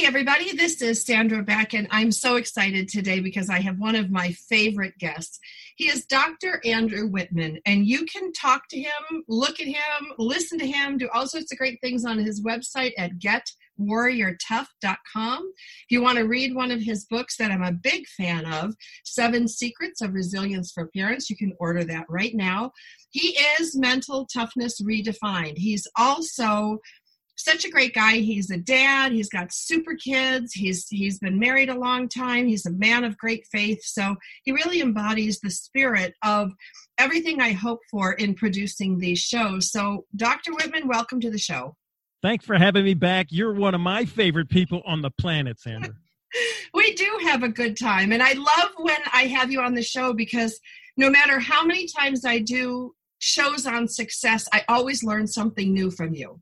Hey, everybody, this is Sandra Beck, and I'm so excited today because I have one of my favorite guests. He is Dr. Andrew Whitman, and you can talk to him, look at him, listen to him, do all sorts of great things on his website at getwarriortough.com. If you want to read one of his books that I'm a big fan of, Seven Secrets of Resilience for Parents, you can order that right now. He is Mental Toughness Redefined. He's also such a great guy. He's a dad. He's got super kids. He's he's been married a long time. He's a man of great faith. So he really embodies the spirit of everything I hope for in producing these shows. So Dr. Whitman, welcome to the show. Thanks for having me back. You're one of my favorite people on the planet, Sandra. we do have a good time. And I love when I have you on the show because no matter how many times I do shows on success, I always learn something new from you.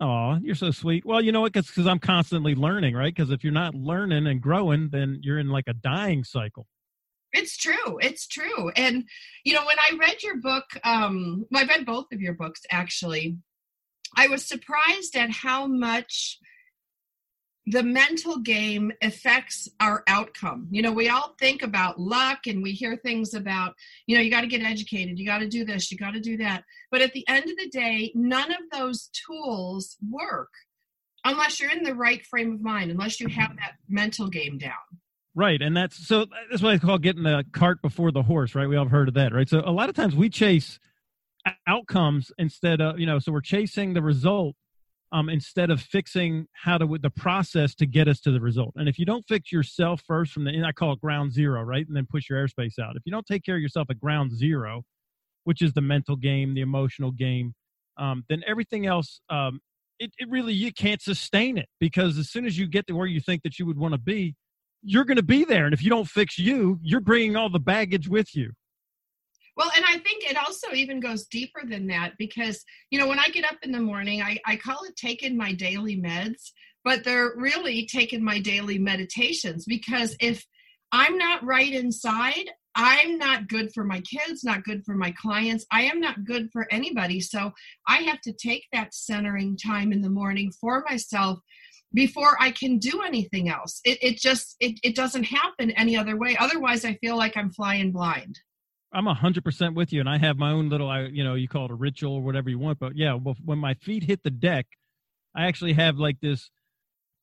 Oh, you're so sweet. Well, you know what? Because I'm constantly learning, right? Because if you're not learning and growing, then you're in like a dying cycle. It's true. It's true. And you know, when I read your book, um, I read both of your books actually. I was surprised at how much the mental game affects our outcome. You know, we all think about luck and we hear things about, you know, you got to get educated, you got to do this, you got to do that. But at the end of the day, none of those tools work unless you're in the right frame of mind, unless you have that mental game down. Right. And that's so that's what I call getting the cart before the horse, right? We all have heard of that, right? So a lot of times we chase outcomes instead of, you know, so we're chasing the result um, instead of fixing how to the process to get us to the result. And if you don't fix yourself first from the, I call it ground zero, right, and then push your airspace out. If you don't take care of yourself at ground zero, which is the mental game, the emotional game, um, then everything else, um, it, it really you can't sustain it because as soon as you get to where you think that you would want to be, you're going to be there. And if you don't fix you, you're bringing all the baggage with you. Well, and I think it also even goes deeper than that because, you know, when I get up in the morning, I, I call it taking my daily meds, but they're really taking my daily meditations because if I'm not right inside, I'm not good for my kids, not good for my clients. I am not good for anybody. So I have to take that centering time in the morning for myself before I can do anything else. It, it just it, it doesn't happen any other way. Otherwise I feel like I'm flying blind. I'm a hundred percent with you, and I have my own little, I you know, you call it a ritual or whatever you want, but yeah, when my feet hit the deck, I actually have like this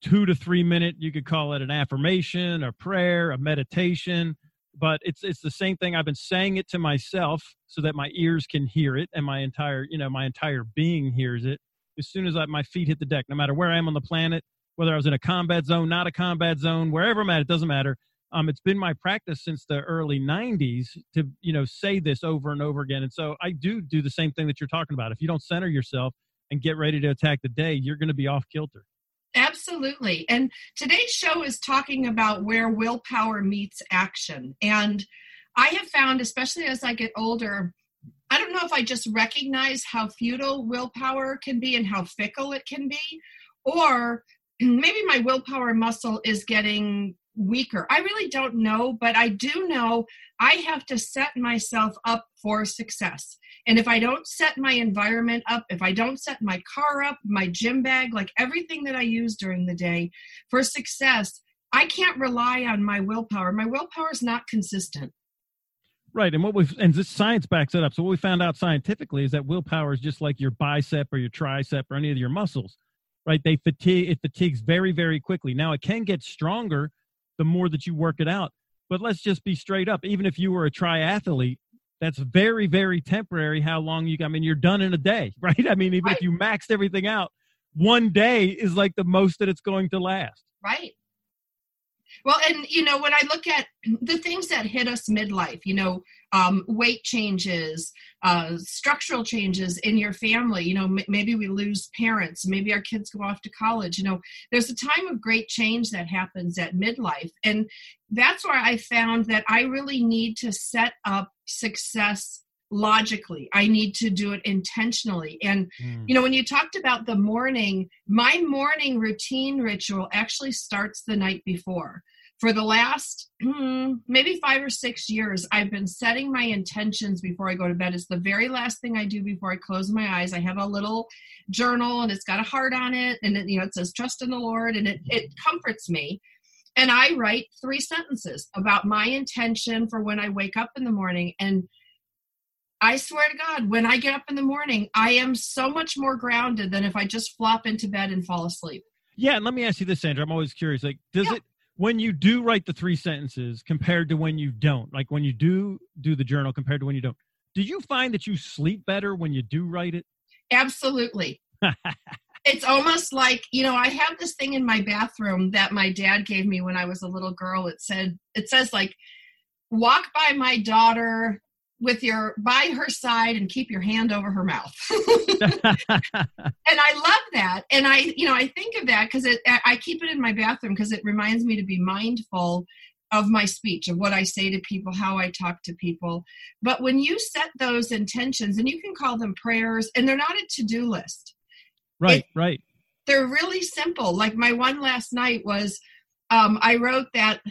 two to three minute. You could call it an affirmation, a prayer, a meditation, but it's it's the same thing. I've been saying it to myself so that my ears can hear it, and my entire, you know, my entire being hears it. As soon as I, my feet hit the deck, no matter where I am on the planet, whether I was in a combat zone, not a combat zone, wherever I'm at, it doesn't matter um, it's been my practice since the early 90s to you know say this over and over again. And so i do do the same thing that you're talking about. If you don't center yourself and get ready to attack the day you're going to be off kilter. Absolutely. And today's show is talking about where willpower meets action. And i have found especially as i get older i don't know if i just recognize how futile willpower can be and how fickle it can be or maybe my willpower muscle is getting weaker. I really don't know, but I do know I have to set myself up for success. And if I don't set my environment up, if I don't set my car up, my gym bag, like everything that I use during the day for success, I can't rely on my willpower. My willpower is not consistent. Right, and what we've and this science backs it up. So what we found out scientifically is that willpower is just like your bicep or your tricep or any of your muscles. Right, they fatigue. It fatigues very, very quickly. Now it can get stronger the more that you work it out. But let's just be straight up. Even if you were a triathlete, that's very, very temporary how long you, I mean, you're done in a day, right? I mean, even right. if you maxed everything out, one day is like the most that it's going to last. Right. Well, and you know, when I look at the things that hit us midlife, you know, um, weight changes, uh, structural changes in your family. You know, m- maybe we lose parents, maybe our kids go off to college. You know, there's a time of great change that happens at midlife. And that's where I found that I really need to set up success logically i need to do it intentionally and mm. you know when you talked about the morning my morning routine ritual actually starts the night before for the last hmm, maybe five or six years i've been setting my intentions before i go to bed it's the very last thing i do before i close my eyes i have a little journal and it's got a heart on it and it, you know it says trust in the lord and it, it comforts me and i write three sentences about my intention for when i wake up in the morning and I swear to God, when I get up in the morning, I am so much more grounded than if I just flop into bed and fall asleep. Yeah, and let me ask you this, Sandra. I'm always curious. Like, does yeah. it when you do write the three sentences compared to when you don't? Like when you do do the journal compared to when you don't, do you find that you sleep better when you do write it? Absolutely. it's almost like you know i have this thing in my bathroom that my dad gave me when i was a little girl it said it says like walk by my daughter with your by her side and keep your hand over her mouth. And i love that. And i you know i think of that because it i keep it in my bathroom because it reminds me to be mindful of my speech of what i say to people how i talk to people. But when you set those intentions and you can call them prayers and they're not a to-do list. Right it, right. They're really simple. Like my one last night was um, i wrote that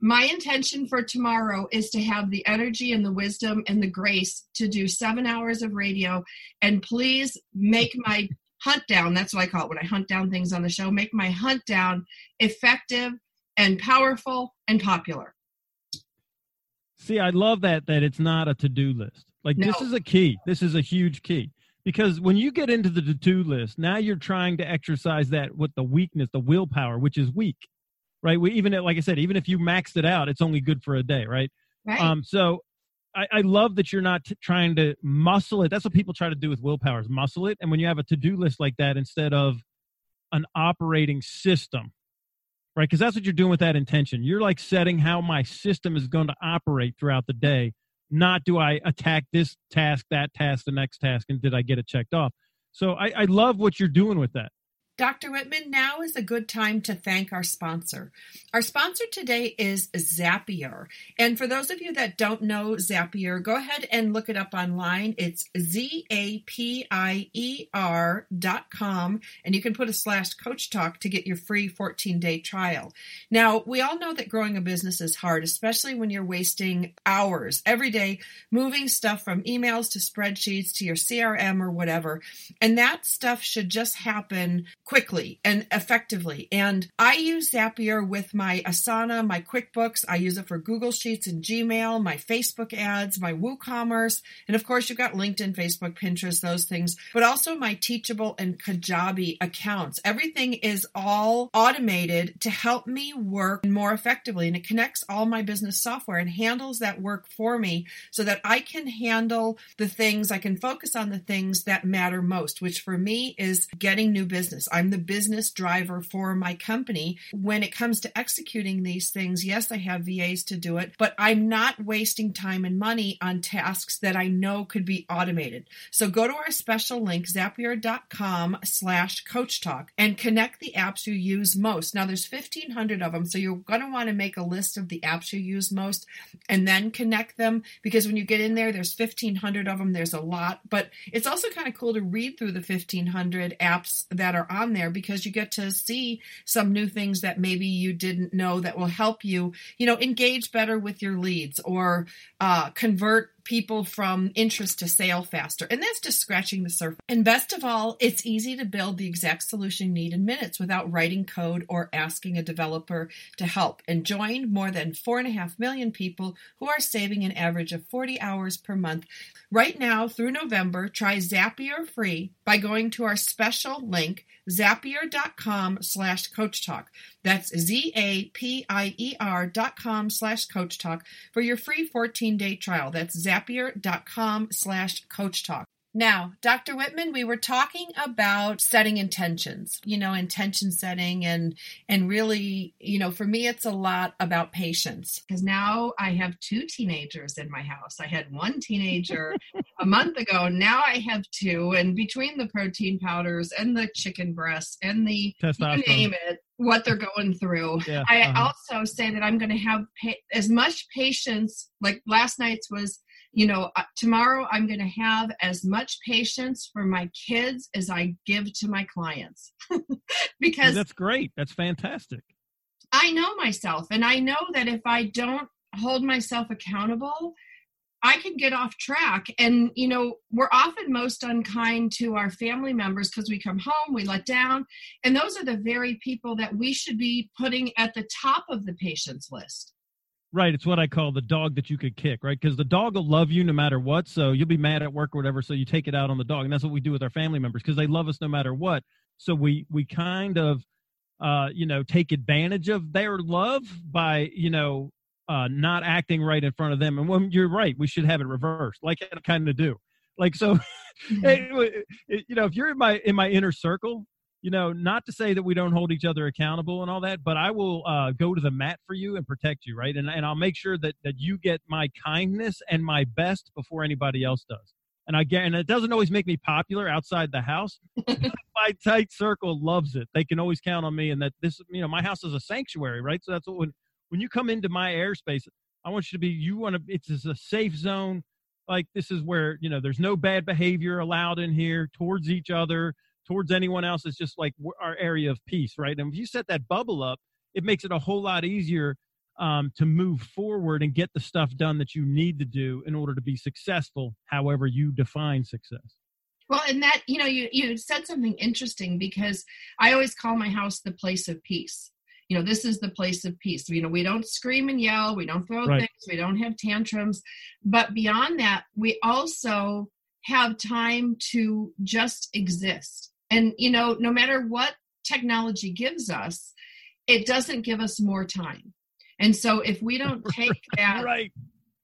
my intention for tomorrow is to have the energy and the wisdom and the grace to do seven hours of radio. And please make my hunt down that's what I call it when I hunt down things on the show make my hunt down effective and powerful and popular. See, I love that that it's not a to-do list. Like no. this is a key. This is a huge key. Because when you get into the to-do list, now you're trying to exercise that with the weakness, the willpower, which is weak right? We even like I said, even if you maxed it out, it's only good for a day, right? Right. Um, so I, I love that you're not t- trying to muscle it. That's what people try to do with willpower is muscle it. And when you have a to-do list like that, instead of an operating system, right? Because that's what you're doing with that intention. You're like setting how my system is going to operate throughout the day. Not do I attack this task, that task, the next task, and did I get it checked off? So I, I love what you're doing with that. Dr. Whitman, now is a good time to thank our sponsor. Our sponsor today is Zapier. And for those of you that don't know Zapier, go ahead and look it up online. It's Z A P I E R dot com. And you can put a slash coach talk to get your free 14 day trial. Now, we all know that growing a business is hard, especially when you're wasting hours every day moving stuff from emails to spreadsheets to your CRM or whatever. And that stuff should just happen quickly and effectively. And I use Zapier with my Asana, my QuickBooks. I use it for Google Sheets and Gmail, my Facebook ads, my WooCommerce. And of course, you've got LinkedIn, Facebook, Pinterest, those things, but also my Teachable and Kajabi accounts. Everything is all automated to help me work more effectively. And it connects all my business software and handles that work for me so that I can handle the things, I can focus on the things that matter most, which for me is getting new business. I'm the business driver for my company. When it comes to executing these things, yes, I have VAs to do it, but I'm not wasting time and money on tasks that I know could be automated. So go to our special link, zapier.com slash coach talk and connect the apps you use most. Now there's 1500 of them. So you're going to want to make a list of the apps you use most and then connect them because when you get in there, there's 1500 of them. There's a lot, but it's also kind of cool to read through the 1500 apps that are on there because you get to see some new things that maybe you didn't know that will help you, you know, engage better with your leads or uh, convert people from interest to sale faster. And that's just scratching the surface. And best of all, it's easy to build the exact solution you need in minutes without writing code or asking a developer to help. And join more than 4.5 million people who are saving an average of 40 hours per month. Right now through November, try Zapier free by going to our special link, zapier.com slash coach talk. That's Z-A-P-I-E-R dot com slash coach talk for your free 14 day trial. That's zapier.com slash coach talk. Now, Dr. Whitman, we were talking about setting intentions, you know, intention setting and and really, you know, for me it's a lot about patience because now I have two teenagers in my house. I had one teenager a month ago, now I have two and between the protein powders and the chicken breast and the you name it, what they're going through. Yeah, I uh-huh. also say that I'm going to have pa- as much patience like last night's was you know, uh, tomorrow I'm going to have as much patience for my kids as I give to my clients. because that's great. That's fantastic. I know myself, and I know that if I don't hold myself accountable, I can get off track. And, you know, we're often most unkind to our family members because we come home, we let down. And those are the very people that we should be putting at the top of the patient's list. Right. It's what I call the dog that you could kick, right? Because the dog will love you no matter what. So you'll be mad at work or whatever. So you take it out on the dog. And that's what we do with our family members because they love us no matter what. So we, we kind of, uh, you know, take advantage of their love by, you know, uh, not acting right in front of them. And when you're right, we should have it reversed, like I kind of do. Like so, mm-hmm. you know, if you're in my in my inner circle, you know, not to say that we don't hold each other accountable and all that, but I will uh, go to the mat for you and protect you, right? And and I'll make sure that that you get my kindness and my best before anybody else does. And I get, and it doesn't always make me popular outside the house. my tight circle loves it. They can always count on me, and that this, you know, my house is a sanctuary, right? So that's what when when you come into my airspace, I want you to be. You want to. It's a safe zone. Like this is where you know there's no bad behavior allowed in here towards each other towards anyone else is just like our area of peace, right? And if you set that bubble up, it makes it a whole lot easier um, to move forward and get the stuff done that you need to do in order to be successful, however you define success. Well, and that, you know, you, you said something interesting because I always call my house the place of peace. You know, this is the place of peace. You know, we don't scream and yell, we don't throw right. things, we don't have tantrums. But beyond that, we also have time to just exist. And, you know, no matter what technology gives us, it doesn't give us more time. And so if we don't take that. right.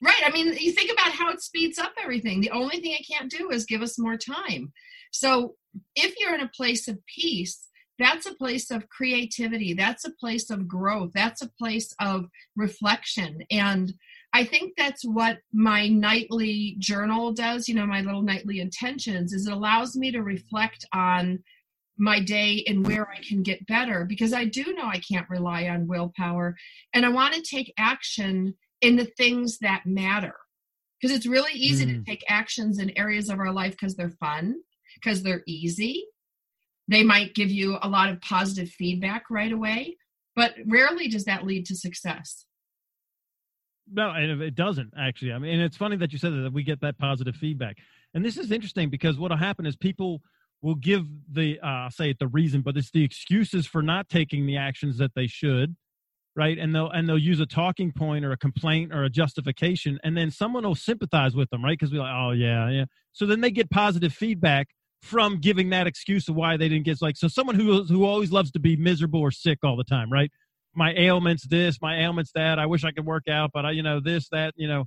Right. I mean, you think about how it speeds up everything. The only thing it can't do is give us more time. So if you're in a place of peace, that's a place of creativity. That's a place of growth. That's a place of reflection. And I think that's what my nightly journal does, you know, my little nightly intentions, is it allows me to reflect on my day and where I can get better because I do know I can't rely on willpower and I want to take action in the things that matter. Because it's really easy mm. to take actions in areas of our life because they're fun, because they're easy. They might give you a lot of positive feedback right away, but rarely does that lead to success. No, and it does't actually. I mean, and it's funny that you said that we get that positive feedback. And this is interesting because what'll happen is people will give the uh, say it the reason, but it's the excuses for not taking the actions that they should, right? And they'll and they'll use a talking point or a complaint or a justification, and then someone will sympathize with them, right? Because we're like, oh yeah, yeah. So then they get positive feedback from giving that excuse of why they didn't get like so someone who who always loves to be miserable or sick all the time, right? My ailments this, my ailments that. I wish I could work out, but I, you know, this, that, you know,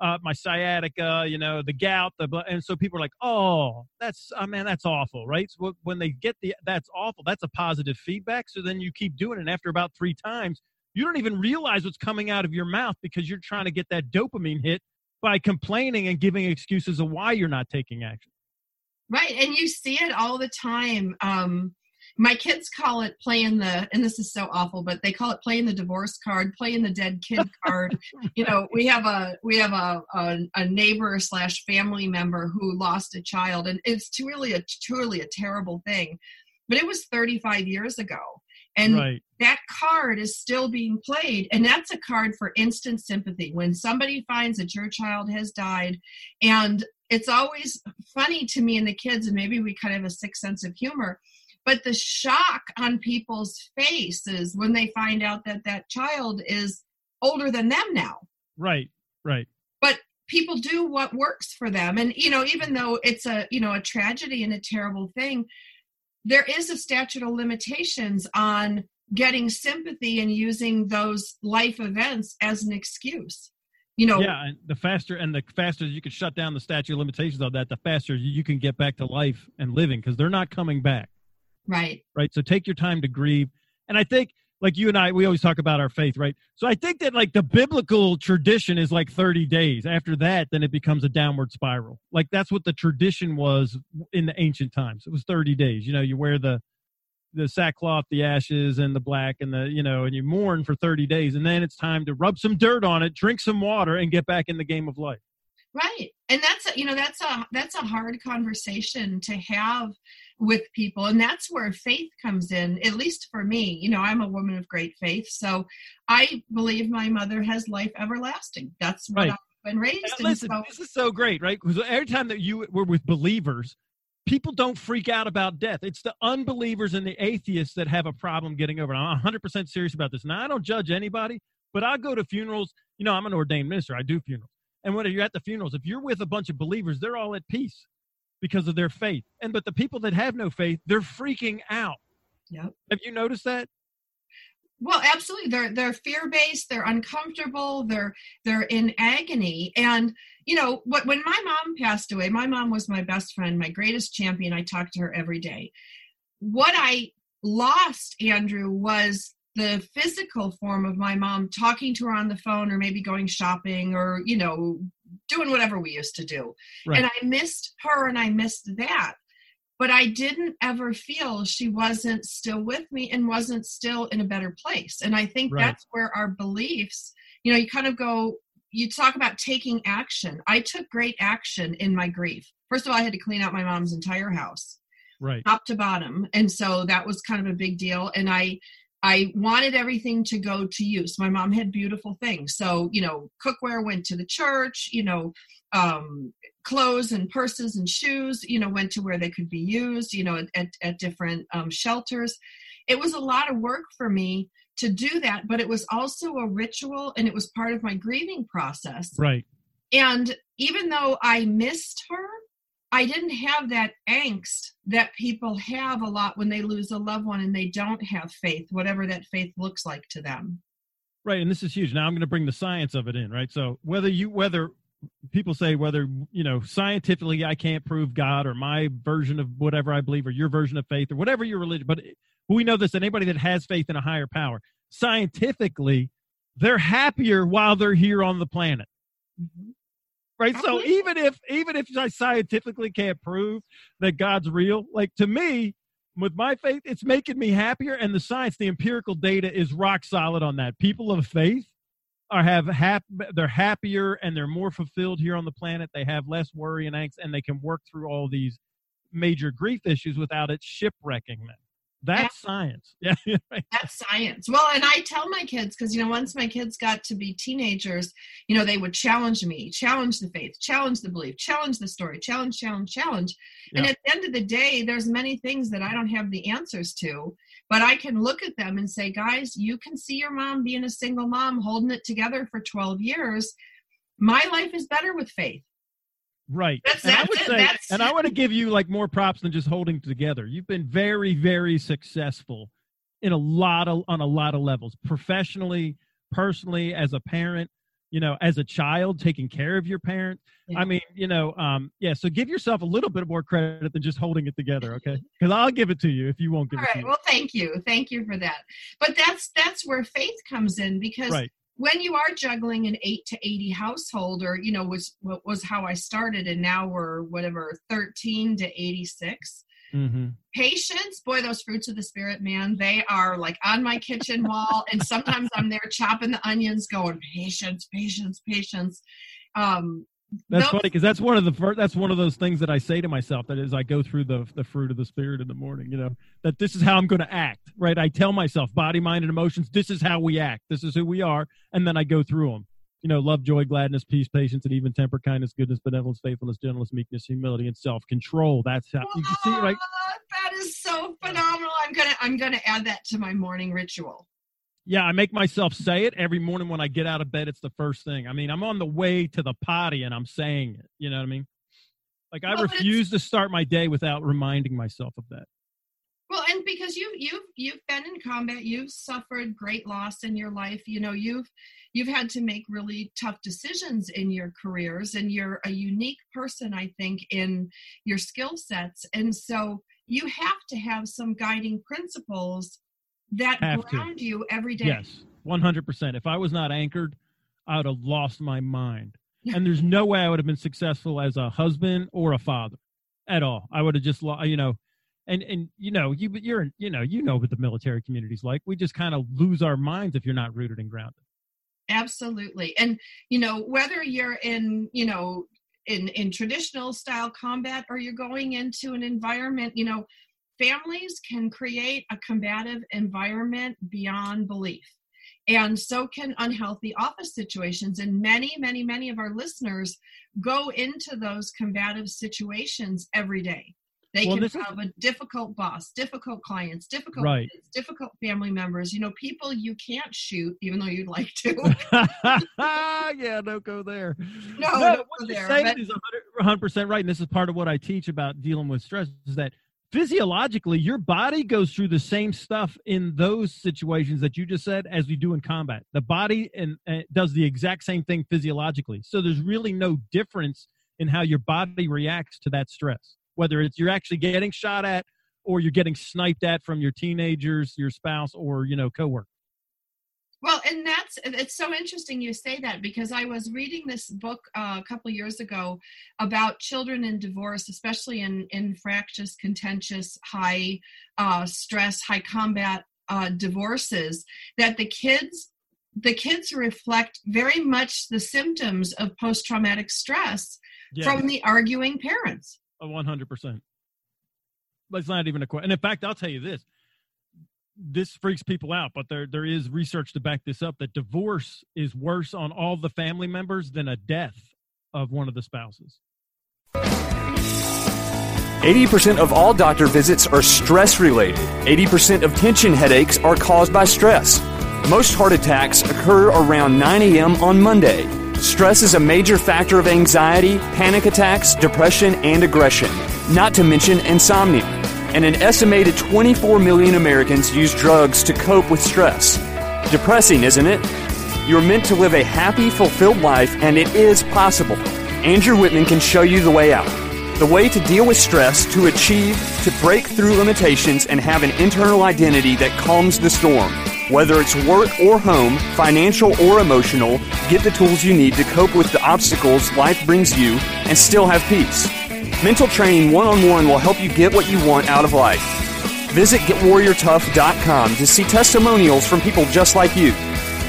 uh, my sciatica, you know, the gout, the. And so people are like, oh, that's, oh, man, that's awful, right? So when they get the, that's awful, that's a positive feedback. So then you keep doing it. And after about three times, you don't even realize what's coming out of your mouth because you're trying to get that dopamine hit by complaining and giving excuses of why you're not taking action. Right. And you see it all the time. Um, my kids call it playing the and this is so awful but they call it playing the divorce card playing the dead kid card. You know we have a we have a, a, a neighbor slash family member who lost a child and it's truly a truly a terrible thing. But it was 35 years ago and right. that card is still being played and that's a card for instant sympathy. When somebody finds that your child has died and it's always funny to me and the kids and maybe we kind of have a sick sense of humor but the shock on people's faces when they find out that that child is older than them now. Right right. But people do what works for them. And you know even though it's a you know a tragedy and a terrible thing there is a statute of limitations on getting sympathy and using those life events as an excuse. You know, yeah, and the faster and the faster you can shut down the statute of limitations of that, the faster you can get back to life and living because they're not coming back. Right. right? So take your time to grieve. And I think, like you and I, we always talk about our faith, right? So I think that like the biblical tradition is like 30 days. After that, then it becomes a downward spiral. Like that's what the tradition was in the ancient times. It was 30 days. You know, you wear the the sackcloth, the ashes, and the black, and the you know, and you mourn for 30 days, and then it's time to rub some dirt on it, drink some water, and get back in the game of life. Right. And that's a, you know that's a that's a hard conversation to have with people and that's where faith comes in at least for me. You know, I'm a woman of great faith, so I believe my mother has life everlasting. That's what Right. I've been raised Now, in. listen, So, this is so great, right? Because every time that you were with believers, people don't freak out about death. It's the unbelievers and the atheists that have a problem getting over it. I'm 100% serious about this. Now, I don't judge anybody, but I go to funerals. You know, I'm an ordained minister. I do funerals. And when you're at the funerals, if you're with a bunch of believers, they're all at peace because of their faith. And but the people that have no faith, they're freaking out. Yep. Have you noticed that? Well, absolutely. They're they're fear based. They're uncomfortable. They're they're in agony. And you know, what when my mom passed away, my mom was my best friend, my greatest champion. I talked to her every day. What I lost, Andrew, was the physical form of my mom talking to her on the phone, or maybe going shopping, or you know, doing whatever we used to do. Right. And I missed her, and I missed that but I didn't ever feel she wasn't still with me and wasn't still in a better place. And I think Right. that's where our beliefs, you know, you kind of go, you talk about taking action. I took great action in my grief. First of all, I had to clean out my mom's entire house Right. top to bottom and so that was kind of a big deal and i i wanted everything to go to use. My mom had beautiful things. So you know cookware went to the church you know um clothes and purses and shoes you know went to where they could be used you know at, at, different um, shelters. It was a lot of work for me to do that but it was also a ritual and it was part of my grieving process. Right. and even though I missed her, I didn't have that angst that people have a lot when they lose a loved one and they don't have faith, whatever that faith looks like to them. Right, and this is huge. Now I'm going to bring the science of it in, right? So whether you whether people say whether you know scientifically I can't prove God or my version of whatever I believe or your version of faith or whatever your religion, but we know this. Anybody that has faith in a higher power, scientifically, they're happier while they're here on the planet. Mm-hmm. Right. So even if even if I scientifically can't prove that God's real, like to me, with my faith, it's making me happier. And the science, the empirical data is rock solid on that. People of faith are have hap- they're happier and they're more fulfilled here on the planet. They have less worry and angst, and they can work through all these major grief issues without it shipwrecking them. That's science. Yeah. right. That's science. Well, and I tell my kids because you know once my kids got to be teenagers, you know they would challenge me, challenge the faith, challenge the belief, challenge the story, challenge, challenge, challenge. And at the end of the day, there's many things that I don't have the answers to, but I can look at them and say, guys, you can see your mom being a single mom, holding it together for 12 years. My life is better with faith. Right. That's- and I would it. say, That's- and I want to give you like more props than just holding together. You've been very, very successful in a lot of on a lot of levels, professionally, personally, as a parent. You know, as a child, taking care of your parent. Yeah. I mean, you know, um, yeah. So give yourself a little bit more credit than just holding it together, okay? Because I'll give it to you if you won't give All it to right. Well, thank you. Thank you for that. But that's that's where faith comes in because Right. When you are juggling an 8 to 80 household or you know was what was how I started and now we're whatever 13 to 86. Mm-hmm. Patience, boy those fruits of the spirit, man, they are like on my kitchen wall and sometimes I'm there chopping the onions going patience, patience, patience. Um That's those- funny because that's one of the first, that's one of those things that I say to myself that is I go through the the fruit of the spirit in the morning. You know that this is how I'm going to act. Right? I tell myself body, mind, and emotions. This is how we act. This is who we are, and then I go through them. You know, love, joy, gladness, peace, patience, and even temper, kindness, goodness, benevolence, faithfulness, gentleness, meekness, humility, and self control. That's how you can see right. That is so phenomenal. I'm gonna I'm gonna add that to my morning ritual. Yeah, I make myself say it every morning when I get out of bed. It's the first thing. I mean, I'm on the way to the potty and I'm saying it. You know what I mean? Like I Well, refuse to start my day without reminding myself of that. Well, and because you you've you've been in combat you've suffered great loss in your life you know you've you've had to make really tough decisions in your careers and you're a unique person i think in your skill sets and so you have to have some guiding principles that Have to. ground you every day Yes, one hundred percent. If I was not anchored, I would have lost my mind. And there's no way I would have been successful as a husband or a father at all. I would have just, you know, and and you know, you you're you know, you know what the military community's like. We just kind of lose our minds if you're not rooted and grounded. absolutely and you know whether you're in you know in in traditional style combat or you're going into an environment you know families can create a combative environment beyond belief and so can unhealthy office situations and many many many of our listeners go into those combative situations every day they Well, can this is- have a difficult boss difficult clients difficult Right. kids, difficult family members you know people you can't shoot even though you'd like to yeah, don't go there. No, No, what you're there, saying but- is 100 percent right, and this is part of what I teach about dealing with stress. Is that physiologically, your body goes through the same stuff in those situations that you just said as we do in combat. The body and uh, does the exact same thing physiologically. So there's really no difference in how your body reacts to that stress, whether it's you're actually getting shot at or you're getting sniped at from your teenagers, your spouse, or you know coworker. Well, and that's it's so interesting you say that because I was reading this book uh, a couple years ago about children in divorce, especially in in fractious, contentious, high uh, stress, high combat uh, divorces. That the kids the kids reflect very much the symptoms of post traumatic stress from the arguing parents. one hundred percent. But it's not even a question. And in fact, I'll tell you this: this freaks people out, but there there is research to back this up. That divorce is worse on all the family members than a death of one of the spouses. 80% of all doctor visits are stress related. 80% of tension headaches are caused by stress. Most heart attacks occur around 9 a.m. on Monday. Stress is a major factor of anxiety, panic attacks, depression, and aggression, not to mention insomnia. And an estimated 24 million Americans use drugs to cope with stress. Depressing, isn't it? You're meant to live a happy, fulfilled life, and it is possible. Andrew Whitman can show you the way out. The way to deal with stress, to achieve, to break through limitations, and have an internal identity that calms the storm. Whether it's work or home, financial or emotional, get the tools you need to cope with the obstacles life brings you and still have peace. Mental training one on one will help you get what you want out of life. Visit GetWarriorTough.com to see testimonials from people just like you.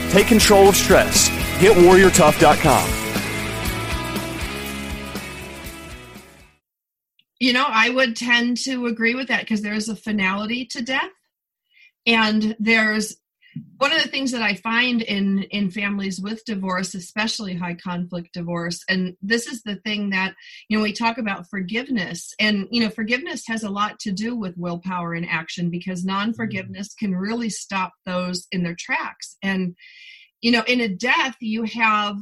Take control of stress. GetWarriorTough.com. You know, I would tend to agree with that because there's a finality to death. And there's one of the things that I find in in families with divorce, especially high conflict divorce, and this is the thing that you know we talk about forgiveness, and you know forgiveness has a lot to do with willpower and action because non forgiveness can really stop those in their tracks. And you know, in a death, you have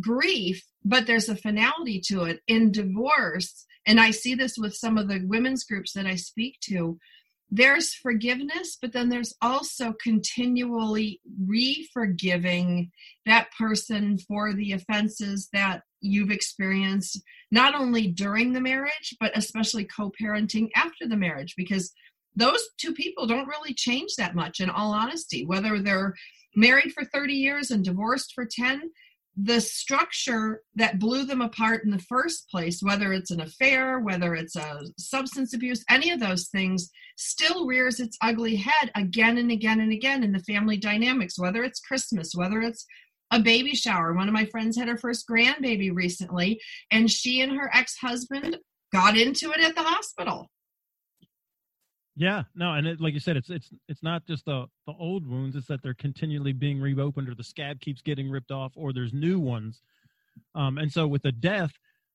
grief, but there's a finality to it. In divorce, and I see this with some of the women's groups that I speak to, there's forgiveness, but then there's also continually re forgiving that person for the offenses that you've experienced, not only during the marriage, but especially co parenting after the marriage, because those two people don't really change that much, in all honesty, whether they're married for 30 years and divorced for 10 the structure that blew them apart in the first place, whether it's an affair, whether it's a substance abuse, any of those things, still rears its ugly head again and again and again in the family dynamics, whether it's Christmas, whether it's a baby shower. One of my friends had her first grandbaby recently, and she and her ex husband got into it at the hospital. Yeah, no, and it, like you said, it's it's it's not just the the old wounds; it's that they're continually being reopened, or the scab keeps getting ripped off, or there's new ones. Um, and so with the death,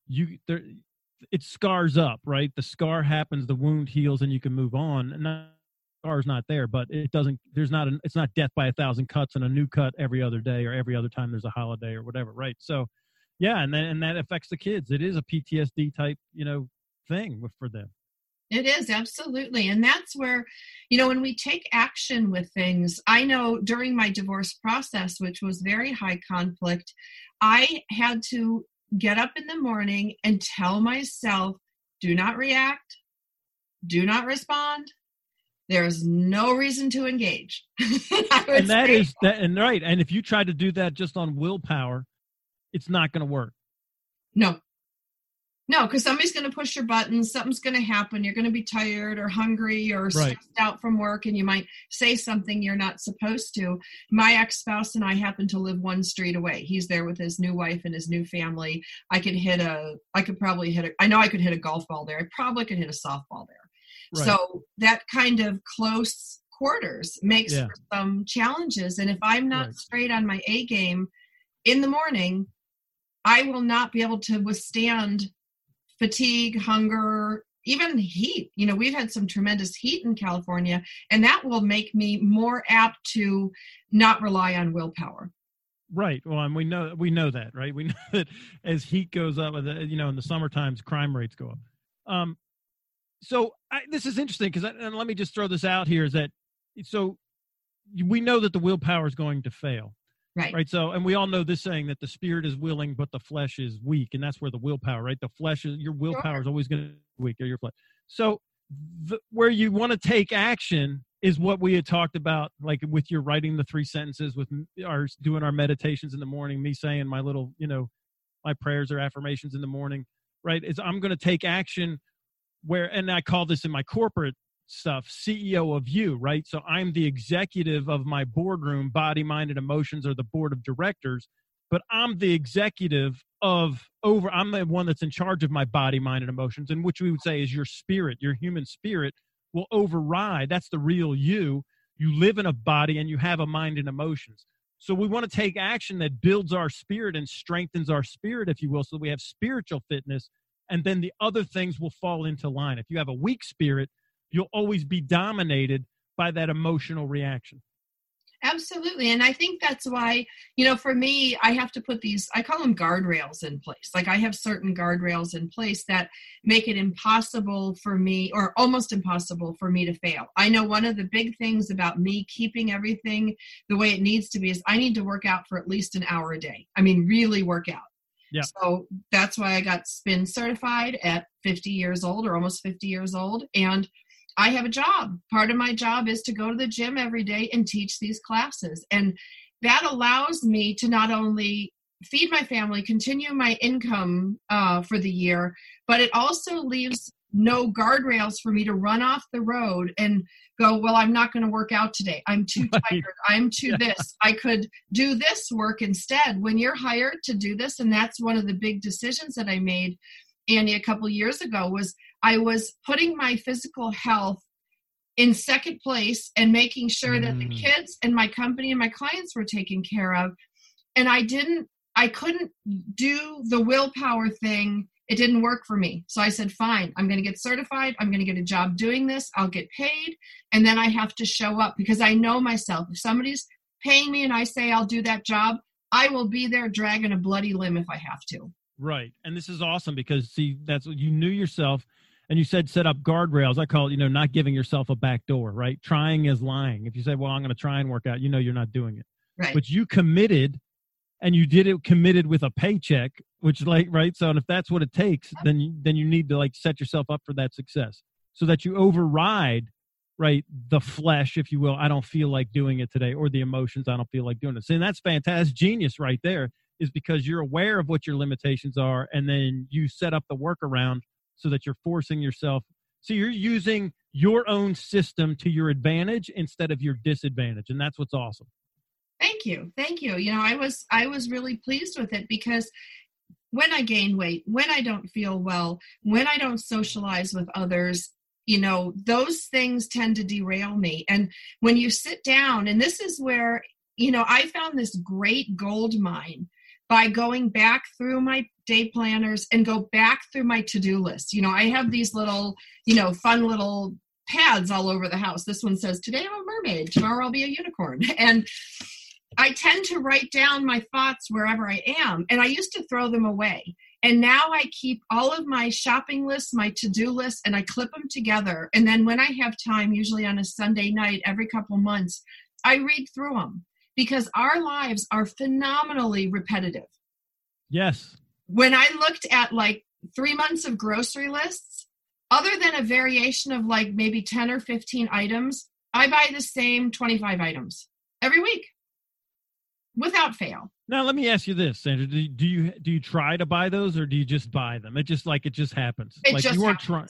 you there, it scars up, right? The scar happens, the wound heals, and you can move on. And that scar's not there, but it doesn't. There's not an. It's not death by a thousand cuts and a new cut every other day or every other time there's a holiday or whatever, right? So, yeah, and then and that affects the kids. It is a PTSD type, you know, thing for them. It is absolutely. And that's where, you know, when we take action with things, I know during my divorce process, which was very high conflict, I had to get up in the morning and tell myself, do not react, do not respond. There's no reason to engage. and that is that, and right. And if you try to do that just on willpower, it's not going to work. No, no, because somebody's going to push your buttons. Something's going to happen. You're going to be tired or hungry or right. stressed out from work, and you might say something you're not supposed to. My ex spouse and I happen to live one street away. He's there with his new wife and his new family. I could hit a. I could probably hit a. I know I could hit a golf ball there. I probably could hit a softball there. Right. So that kind of close quarters makes yeah. for some challenges. And if I'm not right. straight on my A game in the morning, I will not be able to withstand fatigue, hunger, even heat. You know, we've had some tremendous heat in California, and that will make me more apt to not rely on willpower. Right. Well, and we know we know that, right? We know that as heat goes up, you know, in the summer times, crime rates go up. Um, so I, this is interesting because, and let me just throw this out here: is that so we know that the willpower is going to fail, Right. Right. So, and we all know this saying that the spirit is willing, but the flesh is weak. And that's where the willpower, right? The flesh is, your willpower sure. is always going to be weak or your flesh. So, the, where you want to take action is what we had talked about, like with your writing the three sentences, with our doing our meditations in the morning, me saying my little, you know, my prayers or affirmations in the morning, right? Is I'm going to take action where, and I call this in my corporate stuff ceo of you right? So i'm the executive of my boardroom body mind and emotions or the board of directors but i'm the executive of over i'm the one that's in charge of my body mind and emotions and which we would say is your spirit your human spirit will override that's the real you. You live in a body and you have a mind and emotions. So we want to take action that builds our spirit and strengthens our spirit if you will so we have spiritual fitness and then the other things will fall into line. If you have a weak spirit you'll always be dominated by that emotional reaction. Absolutely. And I think that's why, you know, for me, I have to put these, I call them guardrails in place. Like I have certain guardrails in place that make it impossible for me, or almost impossible for me to fail. I know one of the big things about me keeping everything the way it needs to be is I need to work out for at least an hour a day. I mean, really work out. Yeah. So that's why I got spin certified at 50 years old or almost 50 years old. And I have a job. Part of my job is to go to the gym every day and teach these classes. And that allows me to not only feed my family, continue my income uh, for the year, but it also leaves no guardrails for me to run off the road and go, well, I'm not going to work out today. I'm too tired. I'm too this. I could do this work instead. When you're hired to do this, and that's one of the big decisions that I made, Annie, a couple years ago, was I was putting my physical health in second place and making sure mm. that the mm. kids and my company and my clients were taken care of. And I didn't, I couldn't do the willpower thing. It didn't work for me. So I said, fine, I'm going to get certified. I'm going to get a job doing this. I'll get paid. And then I have to show up because I know myself. If somebody's paying me and I say I'll do that job, I will be there dragging a bloody limb if I have to. Right. And this is awesome because, see, that's what you knew yourself and you said set up guardrails. I call it, you know, not giving yourself a back door, right? Trying is lying. If you say, well, I'm going to try and work out, you know, you're not doing it. Right. But you committed and you did it committed with a paycheck, which like, right. So, and if that's what it takes, then, you, then you need to like set yourself up for that success so that you override right the flesh if you will i don't feel like doing it today or the emotions i don't feel like doing it and that's fantastic genius right there is because you're aware of what your limitations are and then you set up the workaround so that you're forcing yourself. So you're using your own system to your advantage instead of your disadvantage. And that's what's awesome. Thank you. Thank you. You know, I was I was really pleased with it because when I gain weight, when I don't feel well, when I don't socialize with others, you know, those things tend to derail me. And when you sit down, and this is where, you know, I found this great gold mine by going back through my day planners and go back through my to-do list. You know, I have these little, you know, fun little pads all over the house. This one says, Today I'm a mermaid, tomorrow I'll be a unicorn. And I tend to write down my thoughts wherever I am. And I used to throw them away. And now I keep all of my shopping lists, my to do lists, and I clip them together. And then when I have time, usually on a Sunday night every couple months, I read through them because our lives are phenomenally repetitive. Yes. When I looked at like three months of grocery lists, other than a variation of like maybe 10 or 15 items, I buy the same 25 items every week without fail. Now let me ask you this, Sandra: do, do you do you try to buy those, or do you just buy them? It just like it just happens. It like just you weren't trying.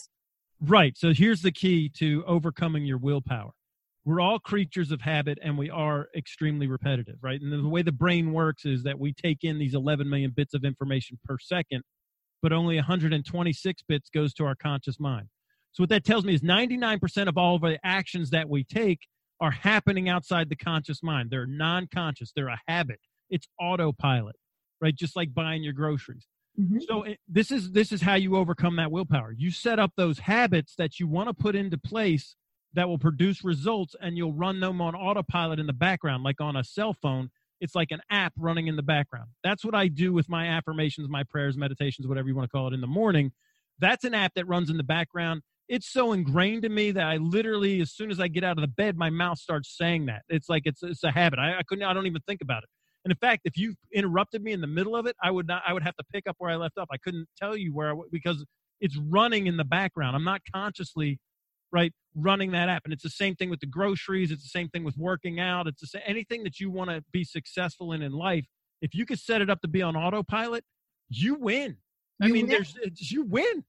Right. So here's the key to overcoming your willpower. We're all creatures of habit, and we are extremely repetitive, right? And the way the brain works is that we take in these 11 million bits of information per second, but only 126 bits goes to our conscious mind. So what that tells me is 99% of all of the actions that we take are happening outside the conscious mind. They're non-conscious. They're a habit. It's autopilot, right? Just like buying your groceries. Mhm. So it, this is this is how you overcome that willpower. You set up those habits that you want to put into place that will produce results, and you'll run them on autopilot in the background, like on a cell phone. It's like an app running in the background. That's what I do with my affirmations, my prayers, meditations, whatever you want to call it, in the morning. That's an app that runs in the background. It's so ingrained in me that I literally, as soon as I get out of the bed, my mouth starts saying that. It's like it's it's a habit. I, I couldn't. I don't even think about it. And in fact, if you interrupted me in the middle of it, I would not. I would have to pick up where I left off. I couldn't tell you where I because it's running in the background. I'm not consciously right running that app. And it's the same thing with the groceries. It's the same thing with working out. It's the sa- anything that you want to be successful in in life. If you could set it up to be on autopilot, you win. I You mean, win. there's you win.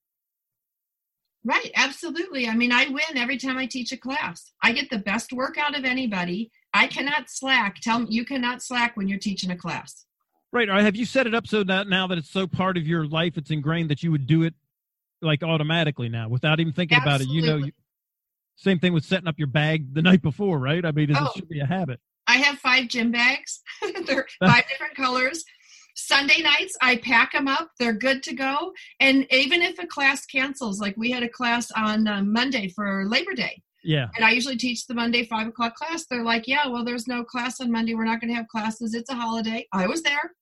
Right, absolutely. I mean, I win every time I teach a class. I get the best workout of anybody. I cannot slack. Tell me you cannot slack when you're teaching a class. Right. Have you set it up so that now that it's so part of your life, it's ingrained that you would do it like automatically now without even thinking about it? You know, you, same thing with setting up your bag the night before, right? I mean, it Oh. should be a habit. I have five gym bags. They're five different colors. Sunday nights, I pack them up. They're good to go. And even if a class cancels, like we had a class on uh, Monday for Labor Day, Yeah. and I usually teach the Monday five o'clock class. They're like, "Yeah, well, there's no class on Monday. We're not going to have classes. It's a holiday." I was there.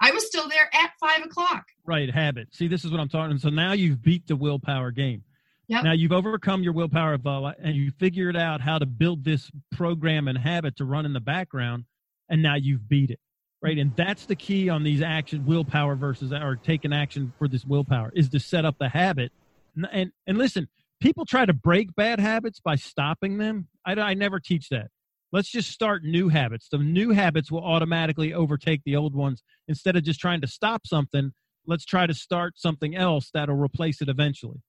I was still there at five o'clock. Right. Habit. See, this is what I'm talking. So now you've beat the willpower game. Yep. Now you've overcome your willpower of, uh, and you figured out how to build this program and habit to run in the background, and now you've beat it. Right. And that's the key on these action willpower versus or taking action for this willpower is to set up the habit. And and, and listen, people try to break bad habits by stopping them. I, I never teach that. Let's just start new habits. The new habits will automatically overtake the old ones. Instead of just trying to stop something, let's try to start something else that'll replace it eventually.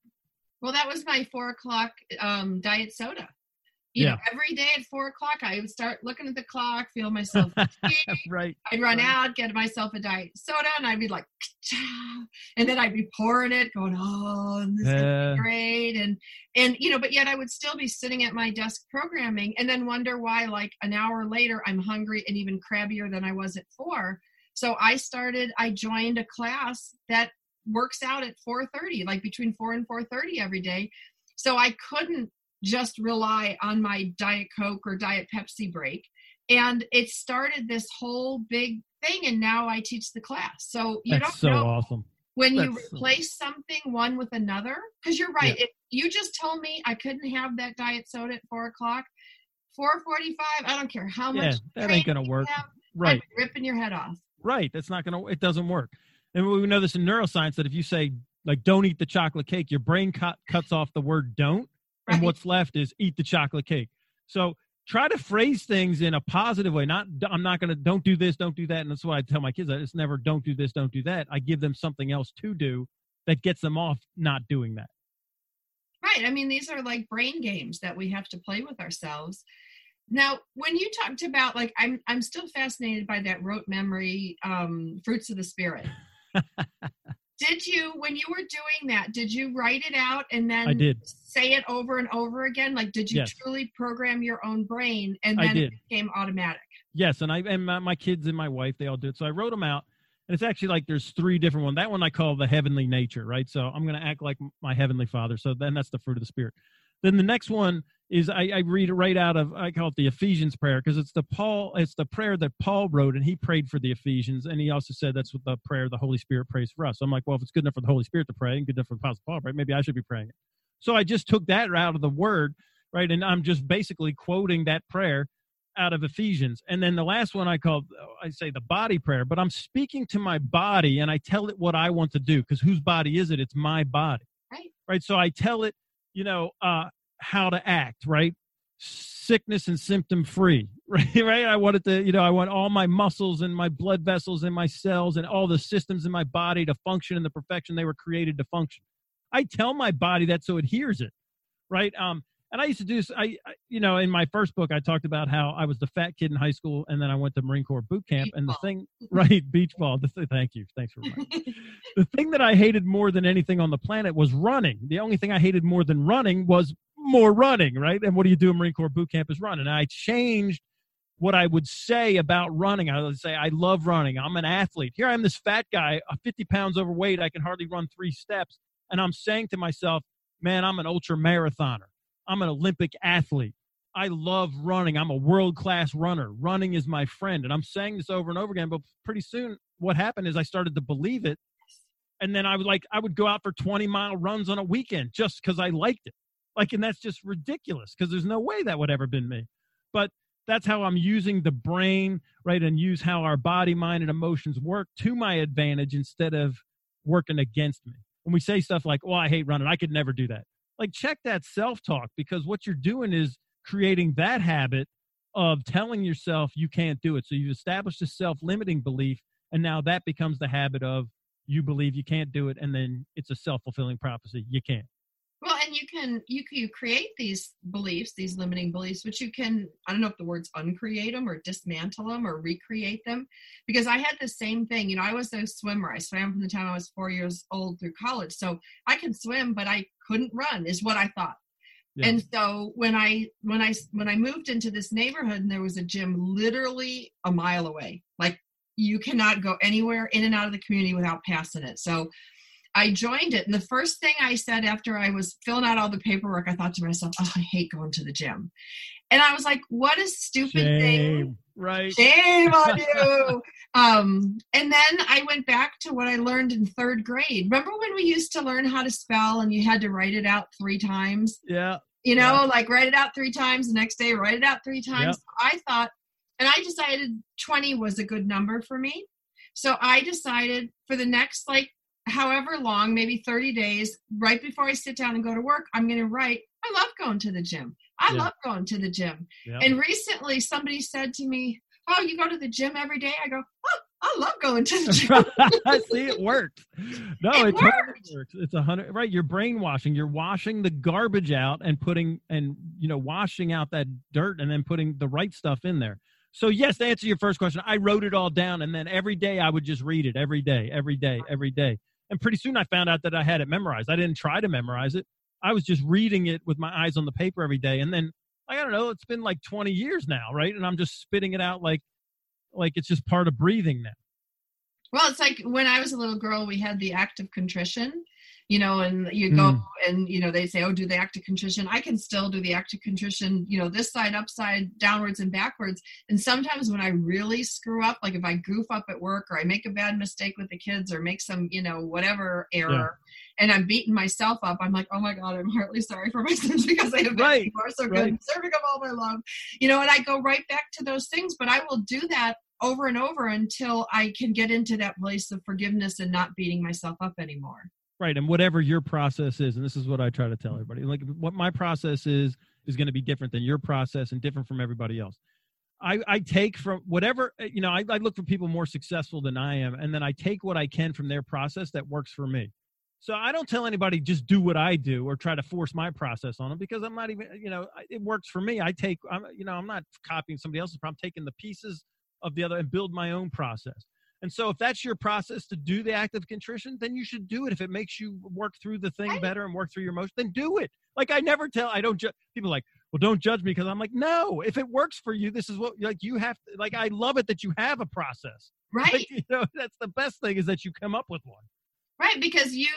Well, that was my four o'clock um, diet soda. You know, every day at four o'clock, I would start looking at the clock, feel myself right. I'd run Right. out, get myself a diet soda, and I'd be like, and then I'd be pouring it, going, "Oh, this Uh, is great," and and you know, but yet I would still be sitting at my desk programming, and then wonder why, like an hour later, I'm hungry and even crabbier than I was at four. So I started. I joined a class that works out at 4:30, like between four and 4:30 every day. So I couldn't just rely on my diet coke or diet pepsi break and it started this whole big thing and now i teach the class so you That's don't so know awesome. when you that's so- replace something one with another because you're right if you just told me i couldn't have that diet soda at four o'clock 445 i don't care how Yeah, much that ain't gonna work. have, Right. Ripping your head off Right. That's not going to, it doesn't work. And we know this in neuroscience that if you say, like, don't eat the chocolate cake, your brain cut, cuts off the word don't. And what's left is eat the chocolate cake. So try to phrase things in a positive way. Not, I'm not going to, don't do this, don't do that. And that's why I tell my kids that it's never, don't do this, don't do that. I give them something else to do that gets them off not doing that. Right. I mean, these are like brain games that we have to play with ourselves. Now, when you talked about like I'm I'm still fascinated by that rote memory um fruits of the spirit. did you when you were doing that, did you write it out and then I did. say it over and over again? Like did you Yes. truly program your own brain and then it became automatic? Yes, and I and my, my kids and my wife they all do it. So I wrote them out, and it's actually like there's three different ones. That one I call the heavenly nature, right? So I'm going to act like my heavenly Father. So then that's the fruit of the spirit. Then the next one is I, I read it right out of I call it the Ephesians prayer because it's the Paul it's the prayer that Paul wrote and he prayed for the Ephesians and he also said that's what the prayer the Holy Spirit prays for us. So I'm like, well, if it's good enough for the Holy Spirit to pray and good enough for the Apostle Paul pray, maybe I should be praying it. So I just took that out of the Word, right, and I'm just basically quoting that prayer out of Ephesians. And then the last one I call I say the body prayer, but I'm speaking to my body and I tell it what I want to do because whose body is it? It's my body. Right. Right. So I tell it, you know, uh, how to act, right? Sickness and symptom free, right? Right. I wanted to, you know, I want all my muscles and my blood vessels and my cells and all the systems in my body to function in the perfection they were created to function. I tell my body that so it hears it, right? Um, and I used to do, I, you know, in my first book, I talked about how I was the fat kid in high school, and then I went to Marine Corps boot camp. Beach and the ball. thing, right, beach ball. The th- thank you, thanks for the thing that I hated more than anything on the planet was running. The only thing I hated more than running was more running, right? And what do you do in Marine Corps boot camp is run. And I changed what I would say about running. I would say, I love running. I'm an athlete. Here I am, this fat guy, uh, 50 pounds overweight. I can hardly run three steps. And I'm saying to myself, man, I'm an ultra marathoner. I'm an Olympic athlete. I love running. I'm a world class runner. Running is my friend. And I'm saying this over and over again. But pretty soon, what happened is I started to believe it. And then I would like, I would go out for 20 mile runs on a weekend just because I liked it. Like, and that's just ridiculous because there's no way that would ever been me. But that's how I'm using the brain, right? And use how our body, mind, and emotions work to my advantage instead of working against me. When we say stuff like, well, I hate running, I could never do that. Like, check that self talk because what you're doing is creating that habit of telling yourself you can't do it. So you've established a self limiting belief, and now that becomes the habit of you believe you can't do it, and then it's a self fulfilling prophecy. You can't. And you can you can you create these beliefs, these limiting beliefs, which you can I don't know if the words uncreate them or dismantle them or recreate them, because I had the same thing. You know, I was a swimmer. I swam from the time I was four years old through college, so I can swim, but I couldn't run, is what I thought. Yeah. And so when I when I when I moved into this neighborhood and there was a gym literally a mile away, like you cannot go anywhere in and out of the community without passing it. So I joined it. And the first thing I said after I was filling out all the paperwork, I thought to myself, oh, I hate going to the gym. And I was like, what a stupid thing. Shame. Right. Shame on you. um, and then I went back to what I learned in third grade. Remember when we used to learn how to spell and you had to write it out three times? Yeah. You know, Yeah. like write it out three times, the next day write it out three times. Yep. I thought, and I decided 20 was a good number for me. So I decided for the next like however long, maybe 30 days, right before I sit down and go to work, I'm going to write, I love going to the gym. I Yeah. love going to the gym. Yeah. And recently somebody said to me, Oh, you go to the gym every day? I go, Oh, I love going to the gym. I see, it worked. No, It it, totally works. It's a hundred. Right, you're brainwashing. You're washing the garbage out and putting and you know washing out that dirt and then putting the right stuff in there. So yes, to answer your first question, I wrote it all down and then every day I would just read it every day, every day, every day. And pretty soon I found out that I had it memorized. I didn't try to memorize it. I was just reading it with my eyes on the paper every day. And then I don't know, it's been like 20 years now, right? And I'm just spitting it out like like it's just part of breathing now. Well, it's like when I was a little girl, we had the act of contrition, you know, and you go Mm. and, you know, they say, oh, do the act of contrition. I can still do the act of contrition, you know, this side, upside, downwards, and backwards. And sometimes when I really screw up, like if I goof up at work or I make a bad mistake with the kids or make some, you know, whatever error, and I'm beating myself up, I'm like, oh my God, I'm heartily sorry for my sins because I have been Right, you so good, right. serving of all my love. You know, and I go right back to those things, but I will do that over and over until I can get into that place of forgiveness and not beating myself up anymore. Right. And whatever your process is, and this is what I try to tell everybody like what my process is, is going to be different than your process and different from everybody else. I, I take from whatever, uh, you know, I, I look for people more successful than I am, and then I take what I can from their process that works for me. So I don't tell anybody just do what I do or try to force my process on them because I'm not even, you know, it works for me. I take, I'm, you know, I'm not copying somebody else's. I'm taking the pieces of the other and build my own process. And so if that's your process to do the act of contrition, then you should do it. If it makes you work through the thing better and work through your emotions, then do it. Like I never tell, I don't judge people like, well, don't judge me because I'm like, no, if it works for you, this is what like you have to like I love it that you have a process. Right. Like, you know, that's the best thing is that you come up with one. Right, because you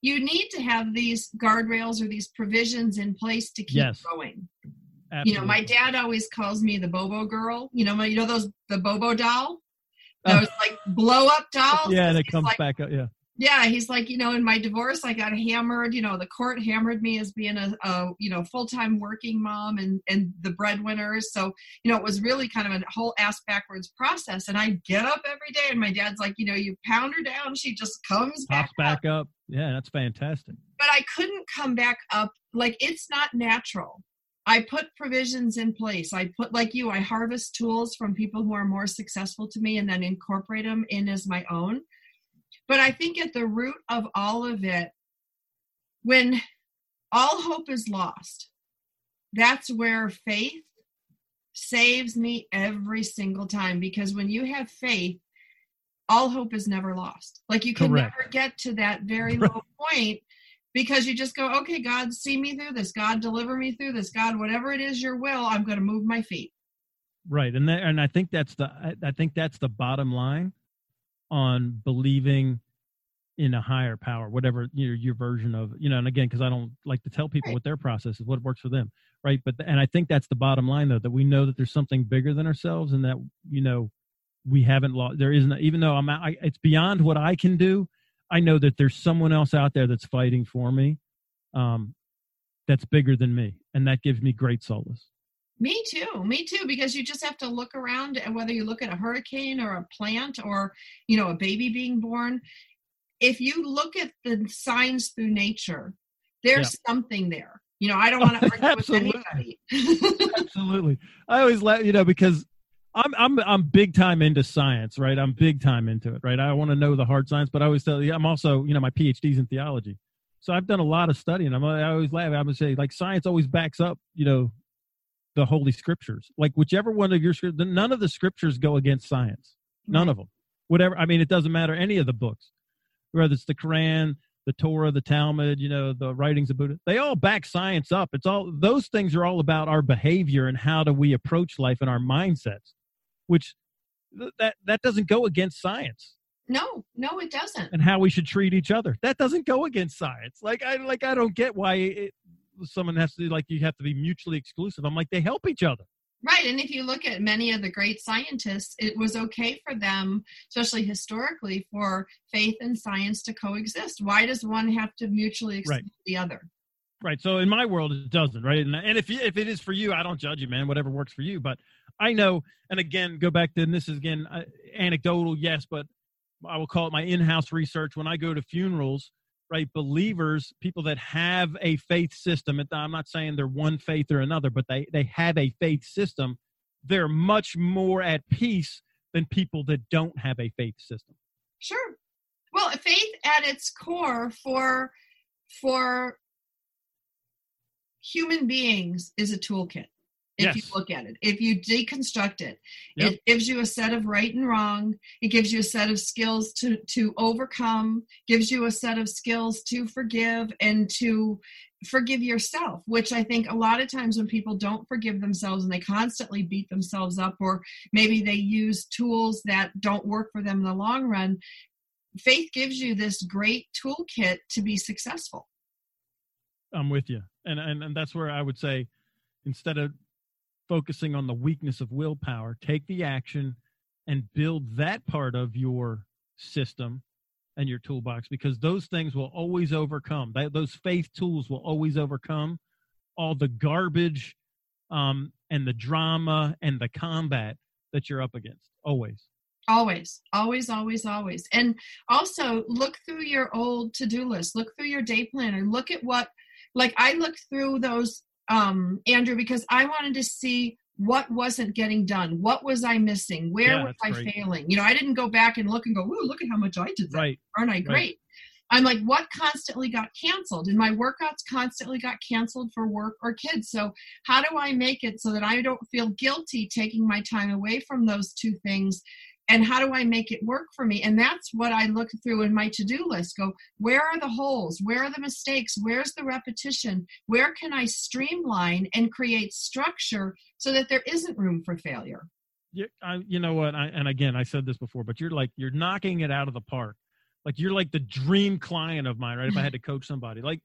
you need to have these guardrails or these provisions in place to keep Yes. going. Absolutely. You know, my dad always calls me the Bobo girl. You know, my, you know those the Bobo doll, Those like blow up dolls. yeah, and it comes like, back up. Yeah. Yeah, he's like, you know, in my divorce, I got hammered. You know, the court hammered me as being a, a you know, full time working mom and and the breadwinner. So, you know, it was really kind of a whole ass backwards process. And I get up every day, and my dad's like, you know, you pound her down, she just comes back Pops back up. Yeah, that's fantastic. but I couldn't come back up. Like it's not natural. I put provisions in place. I put like you. I harvest tools from people who are more successful to me, and then incorporate them in as my own. But I think at the root of all of it, when all hope is lost, that's where faith saves me every single time. Because when you have faith, all hope is never lost. Like you can Correct. never get to that very low point because you just go, okay, God, see me through this. God, deliver me through this. God, whatever it is your will, I'm going to move my feet. Right, and that, and I think that's the I, I think that's the bottom line on believing in a higher power, whatever your your version of you know. And again, because I don't like to tell people Right. what their process is, what works for them, right? But and I think that's the bottom line though that we know that there's something bigger than ourselves, and that you know we haven't lost. There isn't even though I'm I, it's beyond what I can do. I know that there's someone else out there that's fighting for me, um, that's bigger than me, and that gives me great solace. Me too. Me too. Because you just have to look around, and whether you look at a hurricane or a plant or you know a baby being born. If you look at the signs through nature, there's something there. You know, I don't want to argue with anybody. Absolutely. I always let you know because I'm I'm I'm big time into science, right? I'm big time into it, right? I want to know the hard science, but I always tell you I'm also, you know, my PhD's in theology. So I've done a lot of studying. I'm I always laugh. I would say like science always backs up, you know, the holy scriptures. Like whichever one of your none of the scriptures go against science. None mm-hmm. of them. Whatever. I mean, it doesn't matter any of the books, whether it's the Quran, the Torah, the Talmud, you know, the writings of Buddha. They all back science up. It's all those things are all about our behavior and how do we approach life and our mindsets, which th- that that doesn't go against science No, no, it doesn't. and how we should treat each other. That doesn't go against science. Like I like I don't get why it, someone has to like you have to be mutually exclusive. I'm like they help each other. Right. And if you look at many of the great scientists, it was okay for them, especially historically, for faith and science to coexist. Why does one have to mutually exclude Right. the other? Right. So in my world, it doesn't. Right. And, and if if it is for you, I don't judge you, man. Whatever works for you. But I know. And again, go back and this is again uh, anecdotal, yes, but I will call it my in-house research. When I go to funerals, right, believers, people that have a faith system. I'm not saying they're one faith or another, but they they have a faith system. They're much more at peace than people that don't have a faith system. Sure. Well, faith at its core for for human beings is a toolkit. If you look at it, if you deconstruct it, Yep. it gives you a set of right and wrong. It gives you a set of skills to to overcome. Gives you a set of skills to forgive and to forgive yourself. Which I think a lot of times when people don't forgive themselves and they constantly beat themselves up, or maybe they use tools that don't work for them in the long run, faith gives you this great toolkit to be successful. I'm with you, and and and that's where I would say, instead of focusing on the weakness of willpower, take the action and build that part of your system and your toolbox because those things will always overcome. That, those faith tools will always overcome all the garbage um, and the drama and the combat that you're up against. Always. Always, always, always, always. And also look through your old to-do list. Look through your day planner. Look at what like I looked through those um Andrew because I wanted to see what wasn't getting done. What was I missing? Where Yeah, was I great. failing? You know, I didn't go back and look and go, "Ooh, look at how much I did that. Right. Aren't I great?" I'm like, what constantly got canceled? And my workouts constantly got canceled for work or kids. So, how do I make it so that I don't feel guilty taking my time away from those two things? And how do I make it work for me? And that's what I look through in my to do list go, where are the holes? Where are the mistakes? Where's the repetition? Where can I streamline and create structure so that there isn't room for failure? you, I, you know what? I, and again, I said this before, but you're like you're knocking it out of the park Like you're like the dream client of mine, right? If I had to coach somebody, like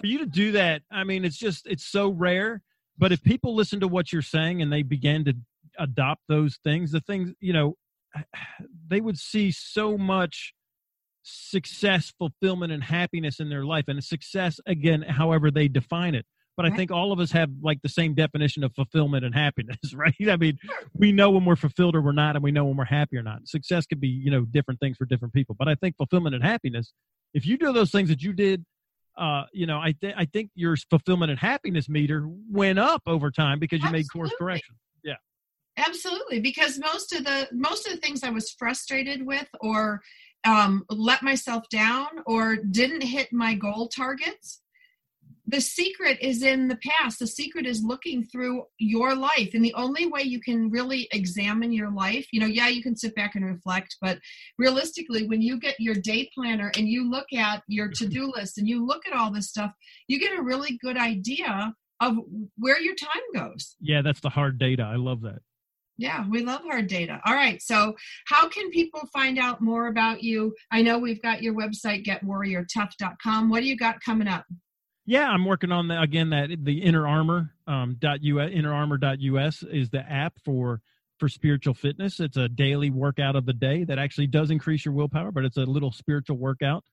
for you to do that, I mean, it's just it's so rare. But if people listen to what you're saying and they begin to adopt those things, the things you know, they would see so much success, fulfillment, and happiness in their life. And success, again, however they define it. But I think all of us have like the same definition of fulfillment and happiness, right? I mean, we know when we're fulfilled or we're not, and we know when we're happy or not. Success could be, you know, different things for different people. But I think fulfillment and happiness, if you do those things that you did, uh, you know, I th- I think your fulfillment and happiness meter went up over time because you Absolutely. made course correction. Absolutely, because most of the most of the things I was frustrated with, or um, let myself down, or didn't hit my goal targets, the secret is in the past. The secret is looking through your life, and the only way you can really examine your life, you know, yeah, you can sit back and reflect, but realistically, when you get your day planner and you look at your to-do list and you look at all this stuff, you get a really good idea of where your time goes. Yeah, that's the hard data. I love that. Yeah, we love hard data. All right. So, how can people find out more about you? I know we've got your website, getwarriortough.com. What do you got coming up? Yeah, I'm working on the, again that the Inner Armor um, dot us innerarmor.us is the app for for spiritual fitness. It's a daily workout of the day that actually does increase your willpower, but it's a little spiritual workout.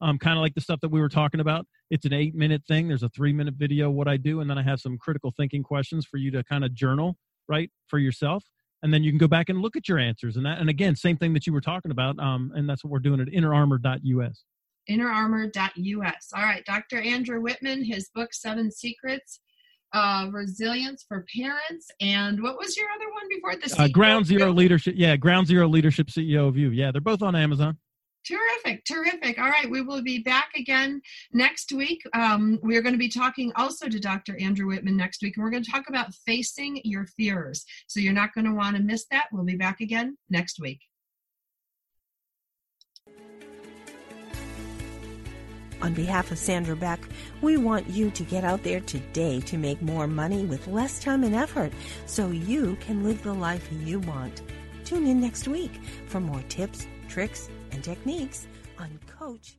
Um, kind of like the stuff that we were talking about. It's an eight minute thing. There's a three minute video what I do, and then I have some critical thinking questions for you to kind of journal right for yourself and then you can go back and look at your answers and that and again same thing that you were talking about um, and that's what we're doing at innerarmor.us Innerarmor.us. All right. Dr. Andrew Wittman, his book, Seven Secrets of Resilience for Parents. And what was your other one before this? uh, ground zero leadership yeah ground zero leadership ceo of you yeah they're both on amazon Terrific, terrific. All right, we will be back again next week. Um, we are going to be talking also to Dr. Andrew Wittman next week, and we're going to talk about facing your fears. So you're not going to want to miss that. We'll be back again next week. On behalf of Sandra Beck, we want you to get out there today to make more money with less time and effort so you can live the life you want. Tune in next week for more tips, tricks, and techniques on Coach